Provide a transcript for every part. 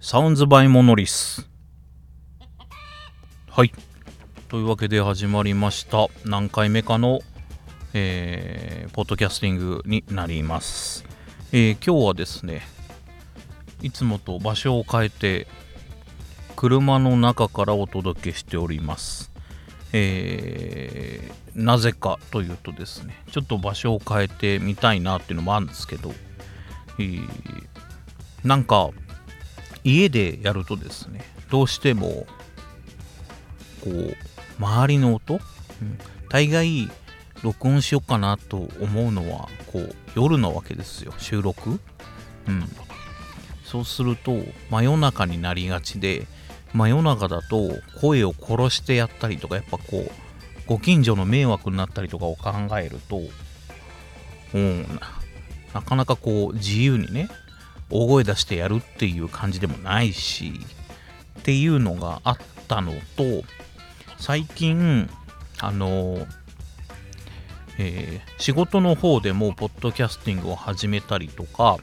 サウンズバイモノリス。はい。というわけで始まりました。何回目かの、えーポッドキャスティングになります。えー今日はですね、いつもと場所を変えて、車の中からお届けしております。えーなぜかというとですね、ちょっと場所を変えてみたいなっていうのもあるんですけど、えーなんか、家でやるとですねどうしてもこう周りの音、うん、大概録音しようかなと思うのはこう夜なわけですよ収録、うん、そうすると真夜中になりがちで真夜中だと声を殺してやったりとかやっぱこうご近所の迷惑になったりとかを考えると、うん、なかなかこう自由にね大声出してやるっていう感じでもないしっていうのがあったのと最近あの、えー仕事の方でもポッドキャスティングを始めたりとか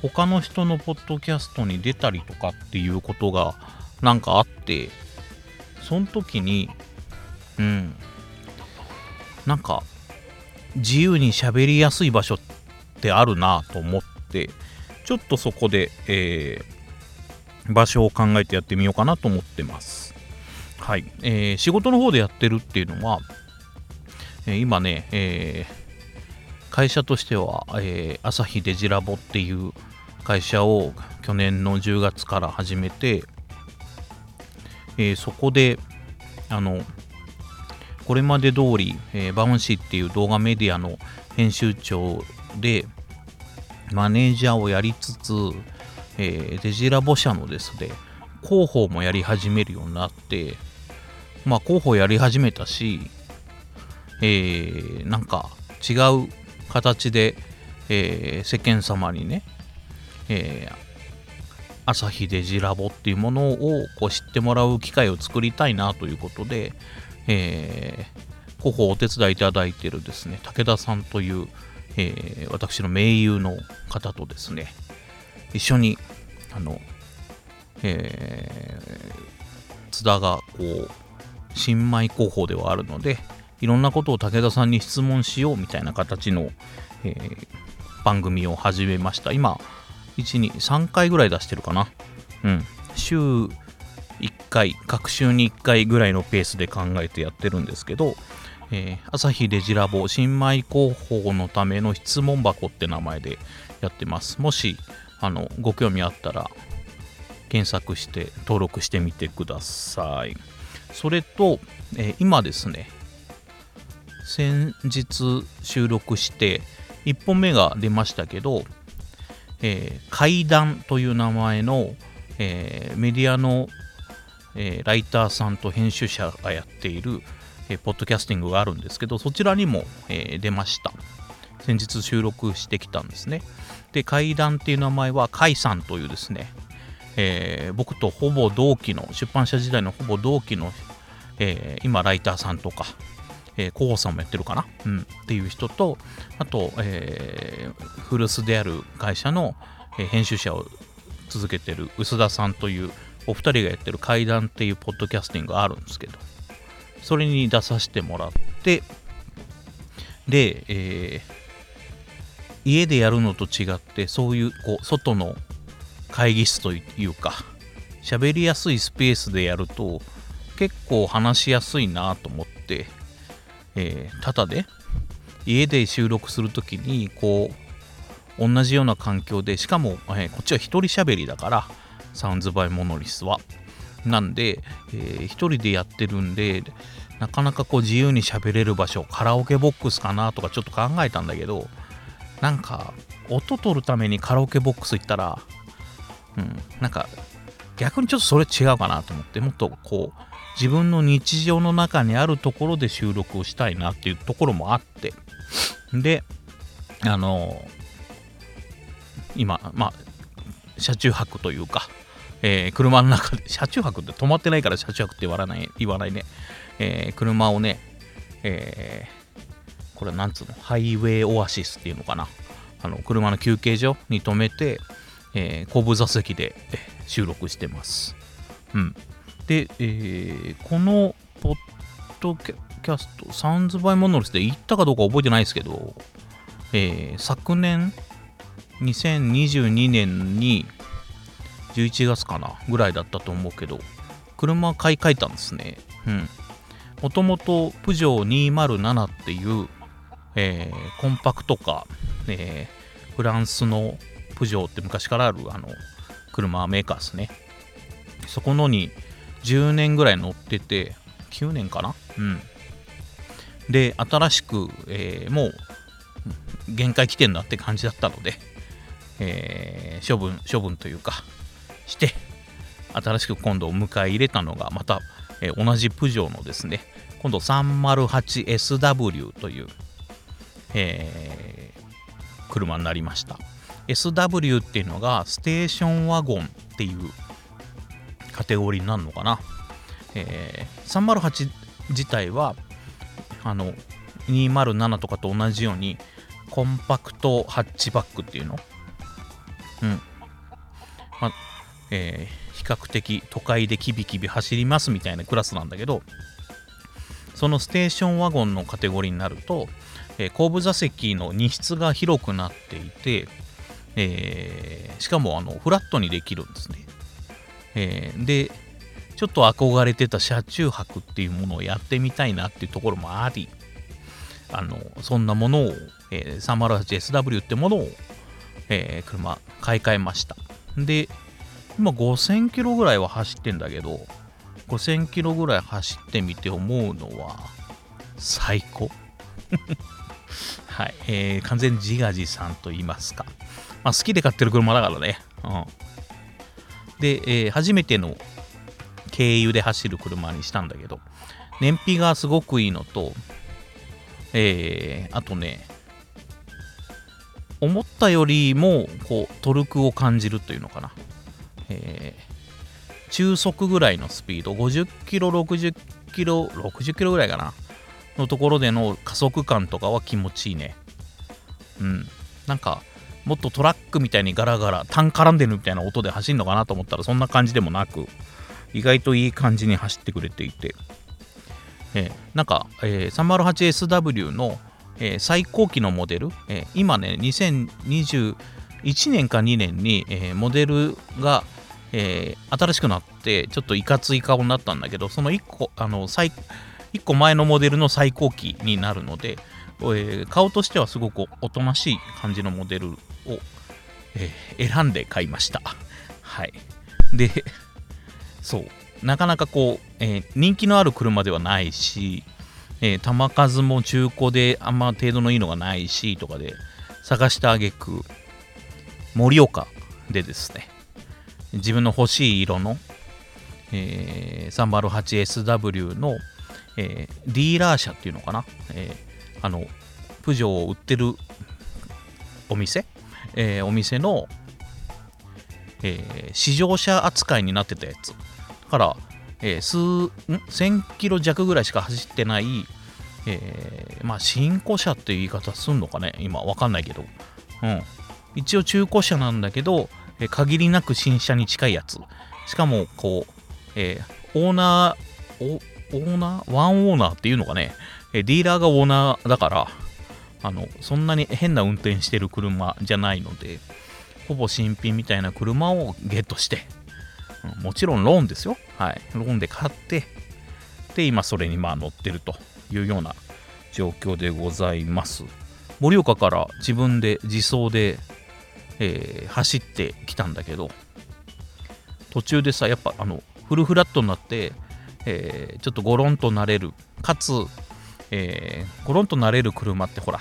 他の人のポッドキャストに出たりとかっていうことがなんかあってその時にうんなんか自由に喋りやすい場所ってあるなと思ってちょっとそこで、えー場所を考えてやってみようかなと思ってます。はい。えー仕事の方でやってるっていうのは、えー今ね、えー会社としては、えー朝日デジラボっていう会社を去年の10月から始めて、えーそこで、あの、これまで通り、えーバウンシーっていう動画メディアの編集長で、マネージャーをやりつつ、えーデジラボ社のですね、広報もやり始めるようになって、まあ広報やり始めたし、えーなんか違う形で、えー世間様にね、えー朝日デジラボっていうものをこう知ってもらう機会を作りたいなということで、えー広報をお手伝いいただいてるですね、武田さんという、えー私の盟友の方とですね、一緒に、あの、えー津田がこう、新米広報ではあるので、いろんなことを武田さんに質問しようみたいな形の、えー番組を始めました。今、1、2、3回ぐらい出してるかな。うん。週1回、各週に1回ぐらいのペースで考えてやってるんですけど、えー朝日デジラボ新米広報のための質問箱って名前でやってます。もし、あの、ご興味あったら、検索して登録してみてください。それと、えー今ですね、先日収録して1本目が出ましたけど、えー怪談という名前の、えーメディアの、えーライターさんと編集者がやっている、えーポッドキャスティングがあるんですけどそちらにも、えー出ました。先日収録してきたんですね。で怪談っていう名前は甲斐さんというですね、えー僕とほぼ同期の出版社時代のほぼ同期の、え今ライターさんとか、えー、広報さんもやってるかな、うん、っていう人とあと、えー古巣である会社の、えー編集者を続けてる薄田さんというお二人がやってる怪談っていうポッドキャスティングがあるんですけど。それに出させてもらってで、えー家でやるのと違ってそういうこう外の会議室というか喋りやすいスペースでやると結構話しやすいなと思って、えーただで家で収録するときにこう同じような環境でしかも、えーこっちは一人喋りだからサウンズバイモノリスは。なんで、えー一人でやってるんでなかなかこう自由に喋れる場所カラオケボックスかなとかちょっと考えたんだけどなんか音取るためにカラオケボックス行ったらうんなんか逆にちょっとそれ違うかなと思ってもっとこう自分の日常の中にあるところで収録をしたいなっていうところもあってであの今まあ車中泊というか、えー車の中で 車中泊って止まってないから車中泊って言わない言わないね、えー車をね、えーこれなんつうの？ハイウェイオアシスっていうのかな？あの車の休憩所に止めてえー、後部座席で収録してます。うん。で、えー、このポッドキャスト、サウンズバイモノルスで言ったかどうか覚えてないですけど、えー、昨年、2022年に11月かなぐらいだったと思うけど、車買い替えたんですね。うん。もともとプジョー207っていう、えー、コンパクトカー、えー、フランスのプジョーって昔からあるあの車メーカーですね。そこのに10年ぐらい乗ってて、9年かな？うん。で、新しく、えー、もう限界来てんだって感じだったので、えー、処分、処分というか、して、新しく今度迎え入れたのが、また、えー、同じプジョーのですね、今度 308SW という、えー、車になりました。SW っていうのがステーションワゴンっていうカテゴリーになるのかな。えー、308自体はあの207とかと同じようにコンパクトハッチバックっていうの？うん。えー、比較的都会でキビキビ走りますみたいなクラスなんだけど、そのステーションワゴンのカテゴリーになると、え、後部座席の荷室が広くなっていて、えー、しかもあのフラットにできるんですね。えー、で、ちょっと憧れてた車中泊っていうものをやってみたいなっていうところもあり、あのそんなものを、えー、308SW ってものを、え、車買い替えました。で、今5000キロぐらいは走ってんだけど、5000キロぐらい走ってみて思うのは、最高。はい、えー、完全自画自賛と言いますか。まあ、好きで買ってる車だからね。うん。で、えー、初めての経由で走る車にしたんだけど、燃費がすごくいいのと、えー、あとね、思ったよりもこうトルクを感じるというのかな、えー、中速ぐらいのスピード50キロ60キロ60キロぐらいかなのところでの加速感とかは気持ちいいね。うん。なんかもっとトラックみたいにガラガラ単絡んでるみたいな音で走るのかなと思ったらそんな感じでもなく意外といい感じに走ってくれていて。えー、なんか、えー、308SW の、えー、最高機のモデル、えー、今ね、2021年か2年に、えー、モデルが、えー、新しくなって、ちょっといかつい顔になったんだけど、その1個、あの、最、1個前のモデルの最高機になるので、えー、顔としてはすごくおとなしい感じのモデルを、えー、選んで買いました。はい。で、そう。なかなかこう、えー、人気のある車ではないし、えー、球数も中古であんま程度のいいのがないしとかで探したあげく盛岡でですね自分の欲しい色の、えー、308SW の、えー、ディーラー車っていうのかな、えー、あのプジョーを売ってるお店、えー、お店の、えー、試乗車扱いになってたやつ。だから、えー、数、1000キロ弱ぐらいしか走ってない、えー、まあ、新古車っていう言い方すんのかね？今、わかんないけど。うん。一応中古車なんだけど、え、限りなく新車に近いやつ。しかも、こう、えー、オーナー、オーナー？ワンオーナーっていうのがね、えディーラーがオーナーだから、あの、そんなに変な運転してる車じゃないので、ほぼ新品みたいな車をゲットして、もちろんローンですよ。はい。ローンで買って、で、今それにまあ乗ってるというような状況でございます。盛岡から自分で自走で、えー、走ってきたんだけど、途中でさ、やっぱあの、フルフラットになって、えー、ちょっとゴロンとなれる、かつ、えー、ゴロンとなれる車ってほら、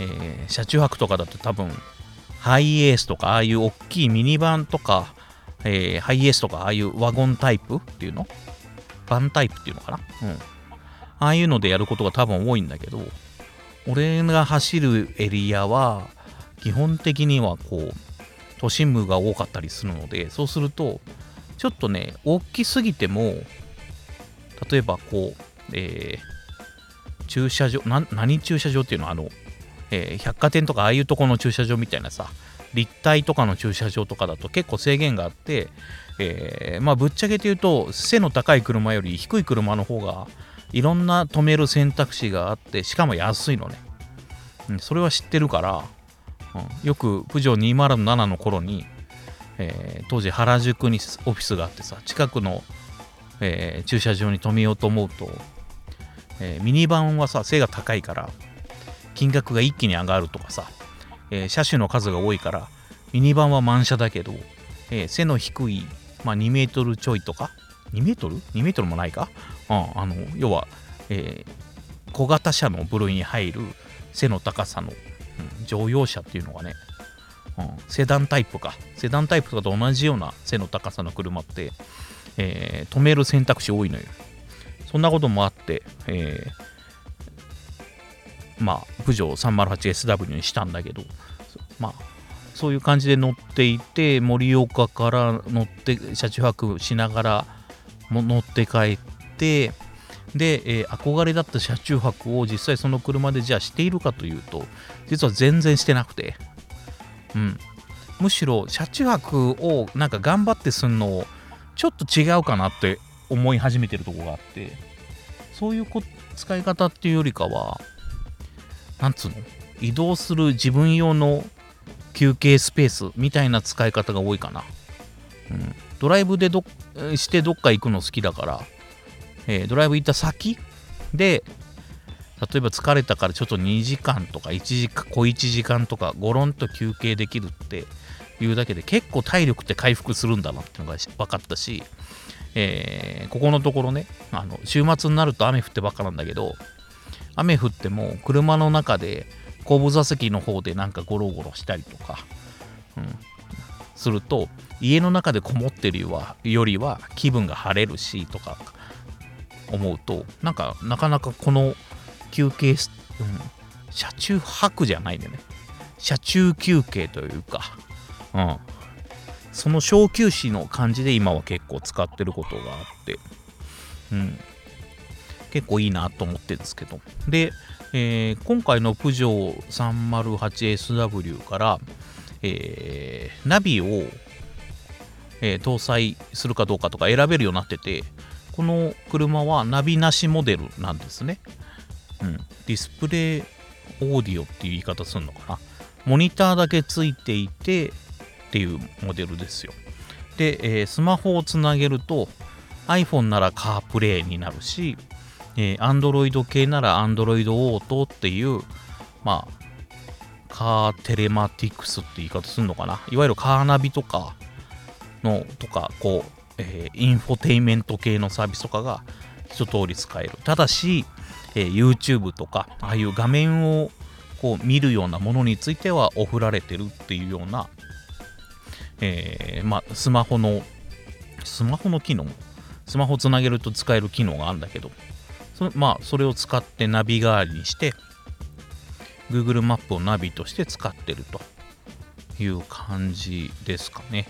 え、車中泊とかだと多分、ハイエースとか、ああいう大きいミニバンとか、え、ハイエースとかああいうワゴンタイプっていうの？バンタイプっていうのかな？うん。ああいうのでやることが多分多いんだけど、俺が走るエリアは、基本的にはこう、都心部が多かったりするので、そうすると、ちょっとね、大きすぎても、例えばこう、えー、駐車場、な何駐車場っていうのは、あの、えー、百貨店とかああいうとこの駐車場みたいなさ、立体とかの駐車場とかだと結構制限があって、えー、まあぶっちゃけて言うと背の高い車より低い車の方がいろんな止める選択肢があってしかも安いのね、うん、それは知ってるから、うん、よくプジョー207の頃に、えー、当時原宿にオフィスがあってさ近くの、えー、駐車場に止めようと思うと、えー、ミニバンはさ背が高いから金額が一気に上がるとかさ、えー、車種の数が多いからミニバンは満車だけど、えー、背の低い、まあ、2メートルちょいとか2メートル ?2 メートルもないか、うん、あの要は、えー、小型車の部類に入る背の高さの、うん、乗用車っていうのがね、うん、セダンタイプか。セダンタイプとかと同じような背の高さの車って、えー、止める選択肢多いのよ。そんなこともあって、えー、まあ、プジョー 308SW にしたんだけど、まあ、そういう感じで乗っていて、盛岡から乗って、車中泊しながらも乗って帰って、で、えー、憧れだった車中泊を実際その車でじゃあしているかというと、実は全然してなくて、うん。むしろ車中泊をなんか頑張ってすんのをちょっと違うかなって思い始めてるとこがあってそういう使い方っていうよりかはなんつうの？移動する自分用の休憩スペースみたいな使い方が多いかな、うん、ドライブでどしてどっか行くの好きだから、えー、ドライブ行った先で例えば疲れたからちょっと2時間とか1時間小1時間とかゴロンと休憩できるっていうだけで結構体力って回復するんだなっていうのが分かったし、えー、ここのところねあの週末になると雨降ってばっかなんだけど雨降っても車の中で後部座席の方でなんかゴロゴロしたりとか、うん、すると家の中でこもってるよりは気分が晴れるしとか思うとなんかなかなかこの休憩、うん、車中泊じゃないんでね車中休憩というかうん。その小休止の感じで今は結構使ってることがあって、うん。結構いいなと思ってるんですけど。で、えー、今回のプジョー 308SW から、えー、ナビを、えー、搭載するかどうかとか選べるようになってて、この車はナビなしモデルなんですね。うん。ディスプレイオーディオっていう言い方するのかな。モニターだけついていて、っていうモデルですよ。で、えー、スマホをつなげると iPhone なら CarPlay になるし、えー、Android 系なら Android オートっていう、まあ、カーテレマティクスって言い方するのかな。いわゆるカーナビとかの、とか、こう、えー、インフォテイメント系のサービスとかが一通り使える。ただし、えー、YouTube とか、ああいう画面をこう見るようなものについてはオフられてるっていうようなえー、まあ、スマホの、スマホの機能もスマホつなげると使える機能があるんだけど、そまあ、それを使ってナビ代わりにして、Google マップをナビとして使ってるという感じですかね。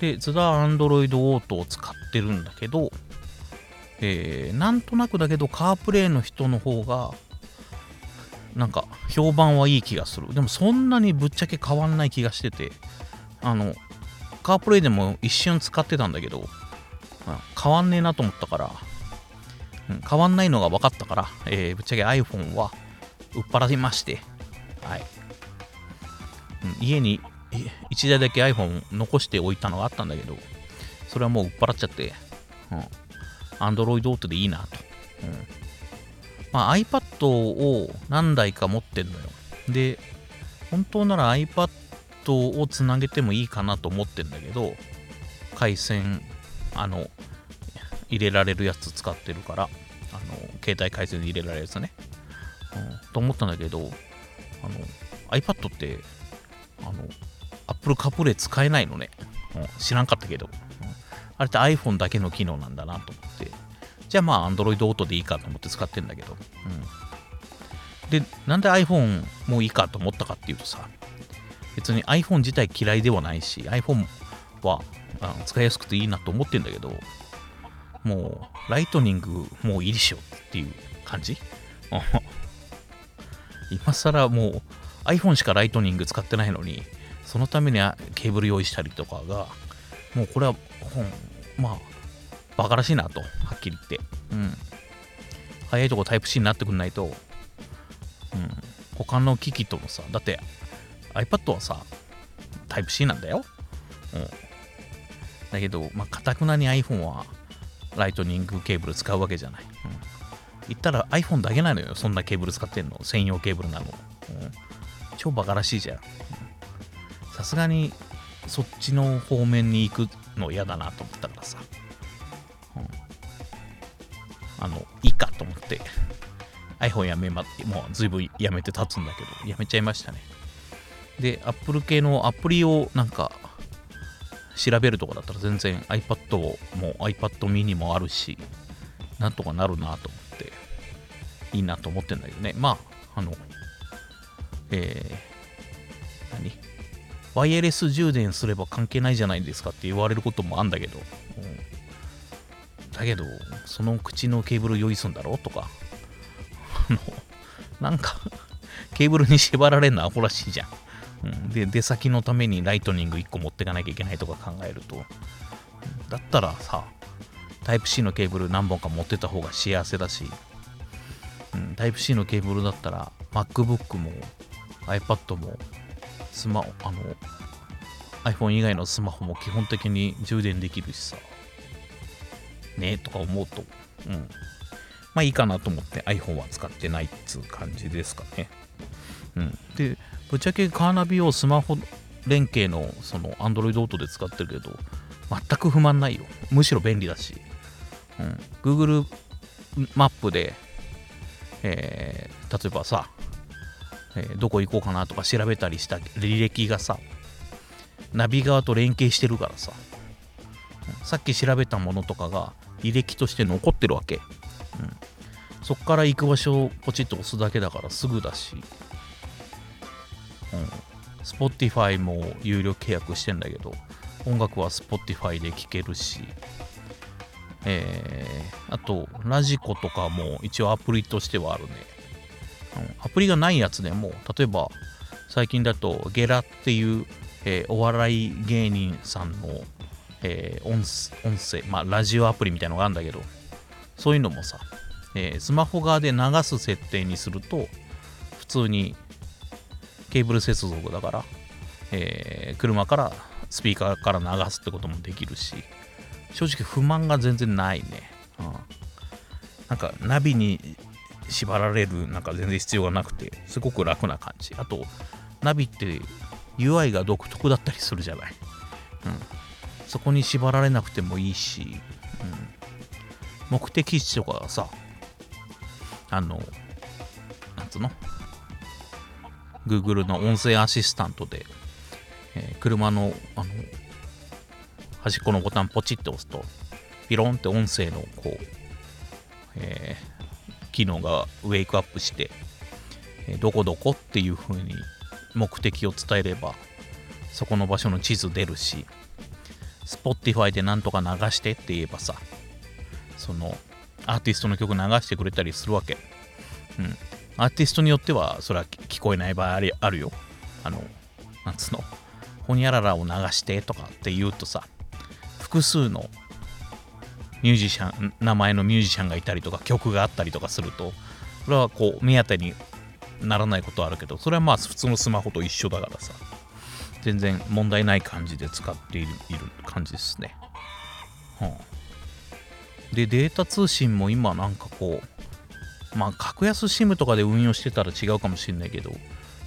で、ズダ Android Auto を使ってるんだけど、えー、なんとなくだけど、カープレイの人の方が、なんか評判はいい気がする。でもそんなにぶっちゃけ変わんない気がしてて、あの、カープレイでも一瞬使ってたんだけど、変わんねえなと思ったから、うん、変わんないのが分かったから、えー、ぶっちゃけ iPhone は売っ払いまして、はい。うん、家に1台だけ iPhone 残しておいたのがあったんだけど、それはもう売っ払っちゃって、うん、Android Auto でいいなと。うん、まあ、iPad を何台か持ってんのよ。で、本当なら iPad をつなげてもいいかなと思ってんだけど、回線、あの、入れられるやつ使ってるから、あの、携帯回線で入れられるやつね。うん、と思ったんだけど、iPad って、あの、Apple CarPlay 使えないのね。うん、知らんかったけど、うん、あれって iPhone だけの機能なんだなと思って、じゃあまあ Android Auto でいいかと思って使ってんだけど、うん。で、なんで iPhone もういいかと思ったかっていうとさ、別に iPhone 自体嫌いではないし、iPhone は使いやすくていいなと思ってんだけど、もう、ライトニングもういいでしょっていう感じ。今更もう iPhone しかライトニング使ってないのに、そのためにケーブル用意したりとかがもうこれは本まあバカらしいなとはっきり言って。うん。早いとこタイプ C になってくんないと、うん、他の機器ともさだって iPad はさタイプ C なんだよ、うん、だけどまあかたくなに iPhone はライトニングケーブル使うわけじゃない、うん、言ったら iPhone だけなのよそんなケーブル使ってんの。専用ケーブルなの、うん、超バカらしいじゃん。さすがにそっちの方面に行くの嫌だなと思ったからさ、うん、あのいいかと思って。iPhone やめまもう随分やめて立つんだけどやめちゃいましたね。で Apple 系のアプリをなんか調べるとかだったら全然 iPad も iPad mini もあるしなんとかなるなと思っていいなと思ってんだけどね。まああのえー、何？ワイヤレス充電すれば関係ないじゃないですかって言われることもあんだけど、だけどその口のケーブル用意すんだろうとか。なんかケーブルに縛られるのアホらしいじゃん。うん、で出先のためにライトニング1個持ってかなきゃいけないとか考えると。だったらさタイプ C のケーブル何本か持ってた方が幸せだし、うん、タイプ C のケーブルだったら MacBook も iPad もスマホあの iPhone 以外のスマホも基本的に充電できるしさ。ねとか思うと。うん。まあいいかなと思って iPhone は使ってないっつう感じですかね。うん。でぶっちゃけカーナビをスマホ連携のその Android Auto で使ってるけど、全く不満ないよ。むしろ便利だし。うん、Google マップで、えー、例えばさ、えー、どこ行こうかなとか調べたりした履歴がさ、ナビ側と連携してるからさ、さっき調べたものとかが履歴として残ってるわけ。うん、そっから行く場所をポチッと押すだけだからすぐだし、うん、Spotify も有料契約してんだけど、音楽は Spotify で聴けるし、えー、あと、ラジコとかも一応アプリとしてはあるね。うん、アプリがないやつでも、例えば、最近だと、ゲラっていう、えー、お笑い芸人さんの、えー、音声、まあ、ラジオアプリみたいなのがあるんだけど、そういうのもさ、えー、スマホ側で流す設定にすると、普通にケーブル接続だから、え、車からスピーカーから流すってこともできるし、正直不満が全然ないね。うん、なんかナビに縛られるなんか全然必要がなくて、すごく楽な感じ。あと、ナビって UI が独特だったりするじゃない。うん、そこに縛られなくてもいいし、うん、目的地とかさ、あの、なんつうの？Google の音声アシスタントで、えー、車のあの端っこのボタンポチッと押すと、ピロンって音声のこう、えー、機能がウェイクアップして、えー、どこどこっていう風に目的を伝えれば、そこの場所の地図出るし、Spotify でなんとか流してって言えばさ、そのアーティストの曲流してくれたりするわけ。うん。アーティストによってはそれは聞こえない場合あるよ。あの、なんつうの、ほにゃららを流してとかって言うとさ、複数のミュージシャン、名前のミュージシャンがいたりとか曲があったりとかすると、それはこう目当てにならないことあるけど、それはまあ普通のスマホと一緒だからさ、全然問題ない感じで使っている感じですね。はあ、で、データ通信も今なんかこう、まあ、格安 SIM とかで運用してたら違うかもしれないけど、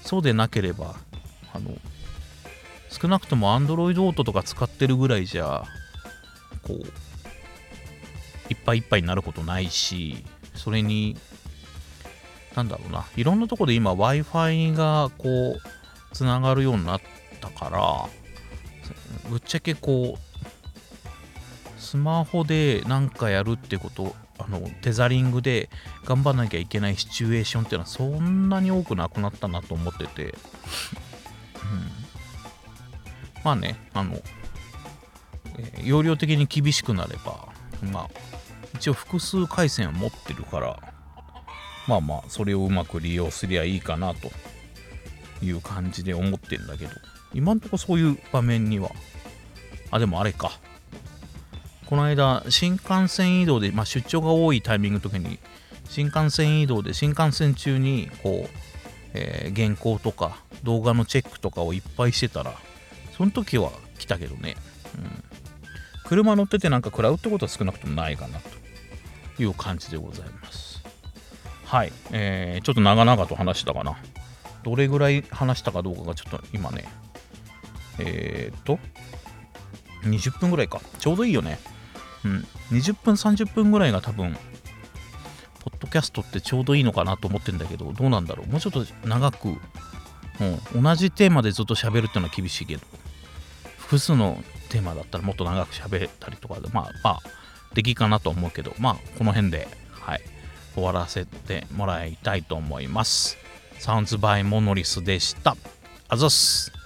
そうでなければ、あの、少なくとも Android Auto とか使ってるぐらいじゃ、こう、いっぱいいっぱいになることないし、それに、なんだろうな、いろんなとこで今 Wi-Fi がこう、つながるようになったから、ぶっちゃけこう、スマホでなんかやるってことあのテザリングで頑張らなきゃいけないシチュエーションっていうのはそんなに多くなくなったなと思ってて、うん、まあねあの、容量的に厳しくなればまあ一応複数回線を持ってるからまあまあそれをうまく利用すりゃいいかなという感じで思ってんだけど今んとこそういう場面には。あでもあれか。この間新幹線移動で、まあ、出張が多いタイミングの時に新幹線移動で新幹線中にこう、えー、原稿とか動画のチェックとかをいっぱいしてたらその時は来たけどね、うん、車乗っててなんか食らうってことは少なくともないかなという感じでございます。はい、えー、ちょっと長々と話したかな。どれぐらい話したかどうかがちょっと今ね。えー、っと20分ぐらいか。ちょうどいいよね。うん。20分30分ぐらいが多分ポッドキャストってちょうどいいのかなと思ってんだけどどうなんだろう。もうちょっと長く、うん、同じテーマでずっと喋るっていうのは厳しいけど複数のテーマだったらもっと長く喋ったりとかでまあまあできかなと思うけどまあこの辺で。はい。終わらせてもらいたいと思います。サウンズバイモノリスでした。あざっす。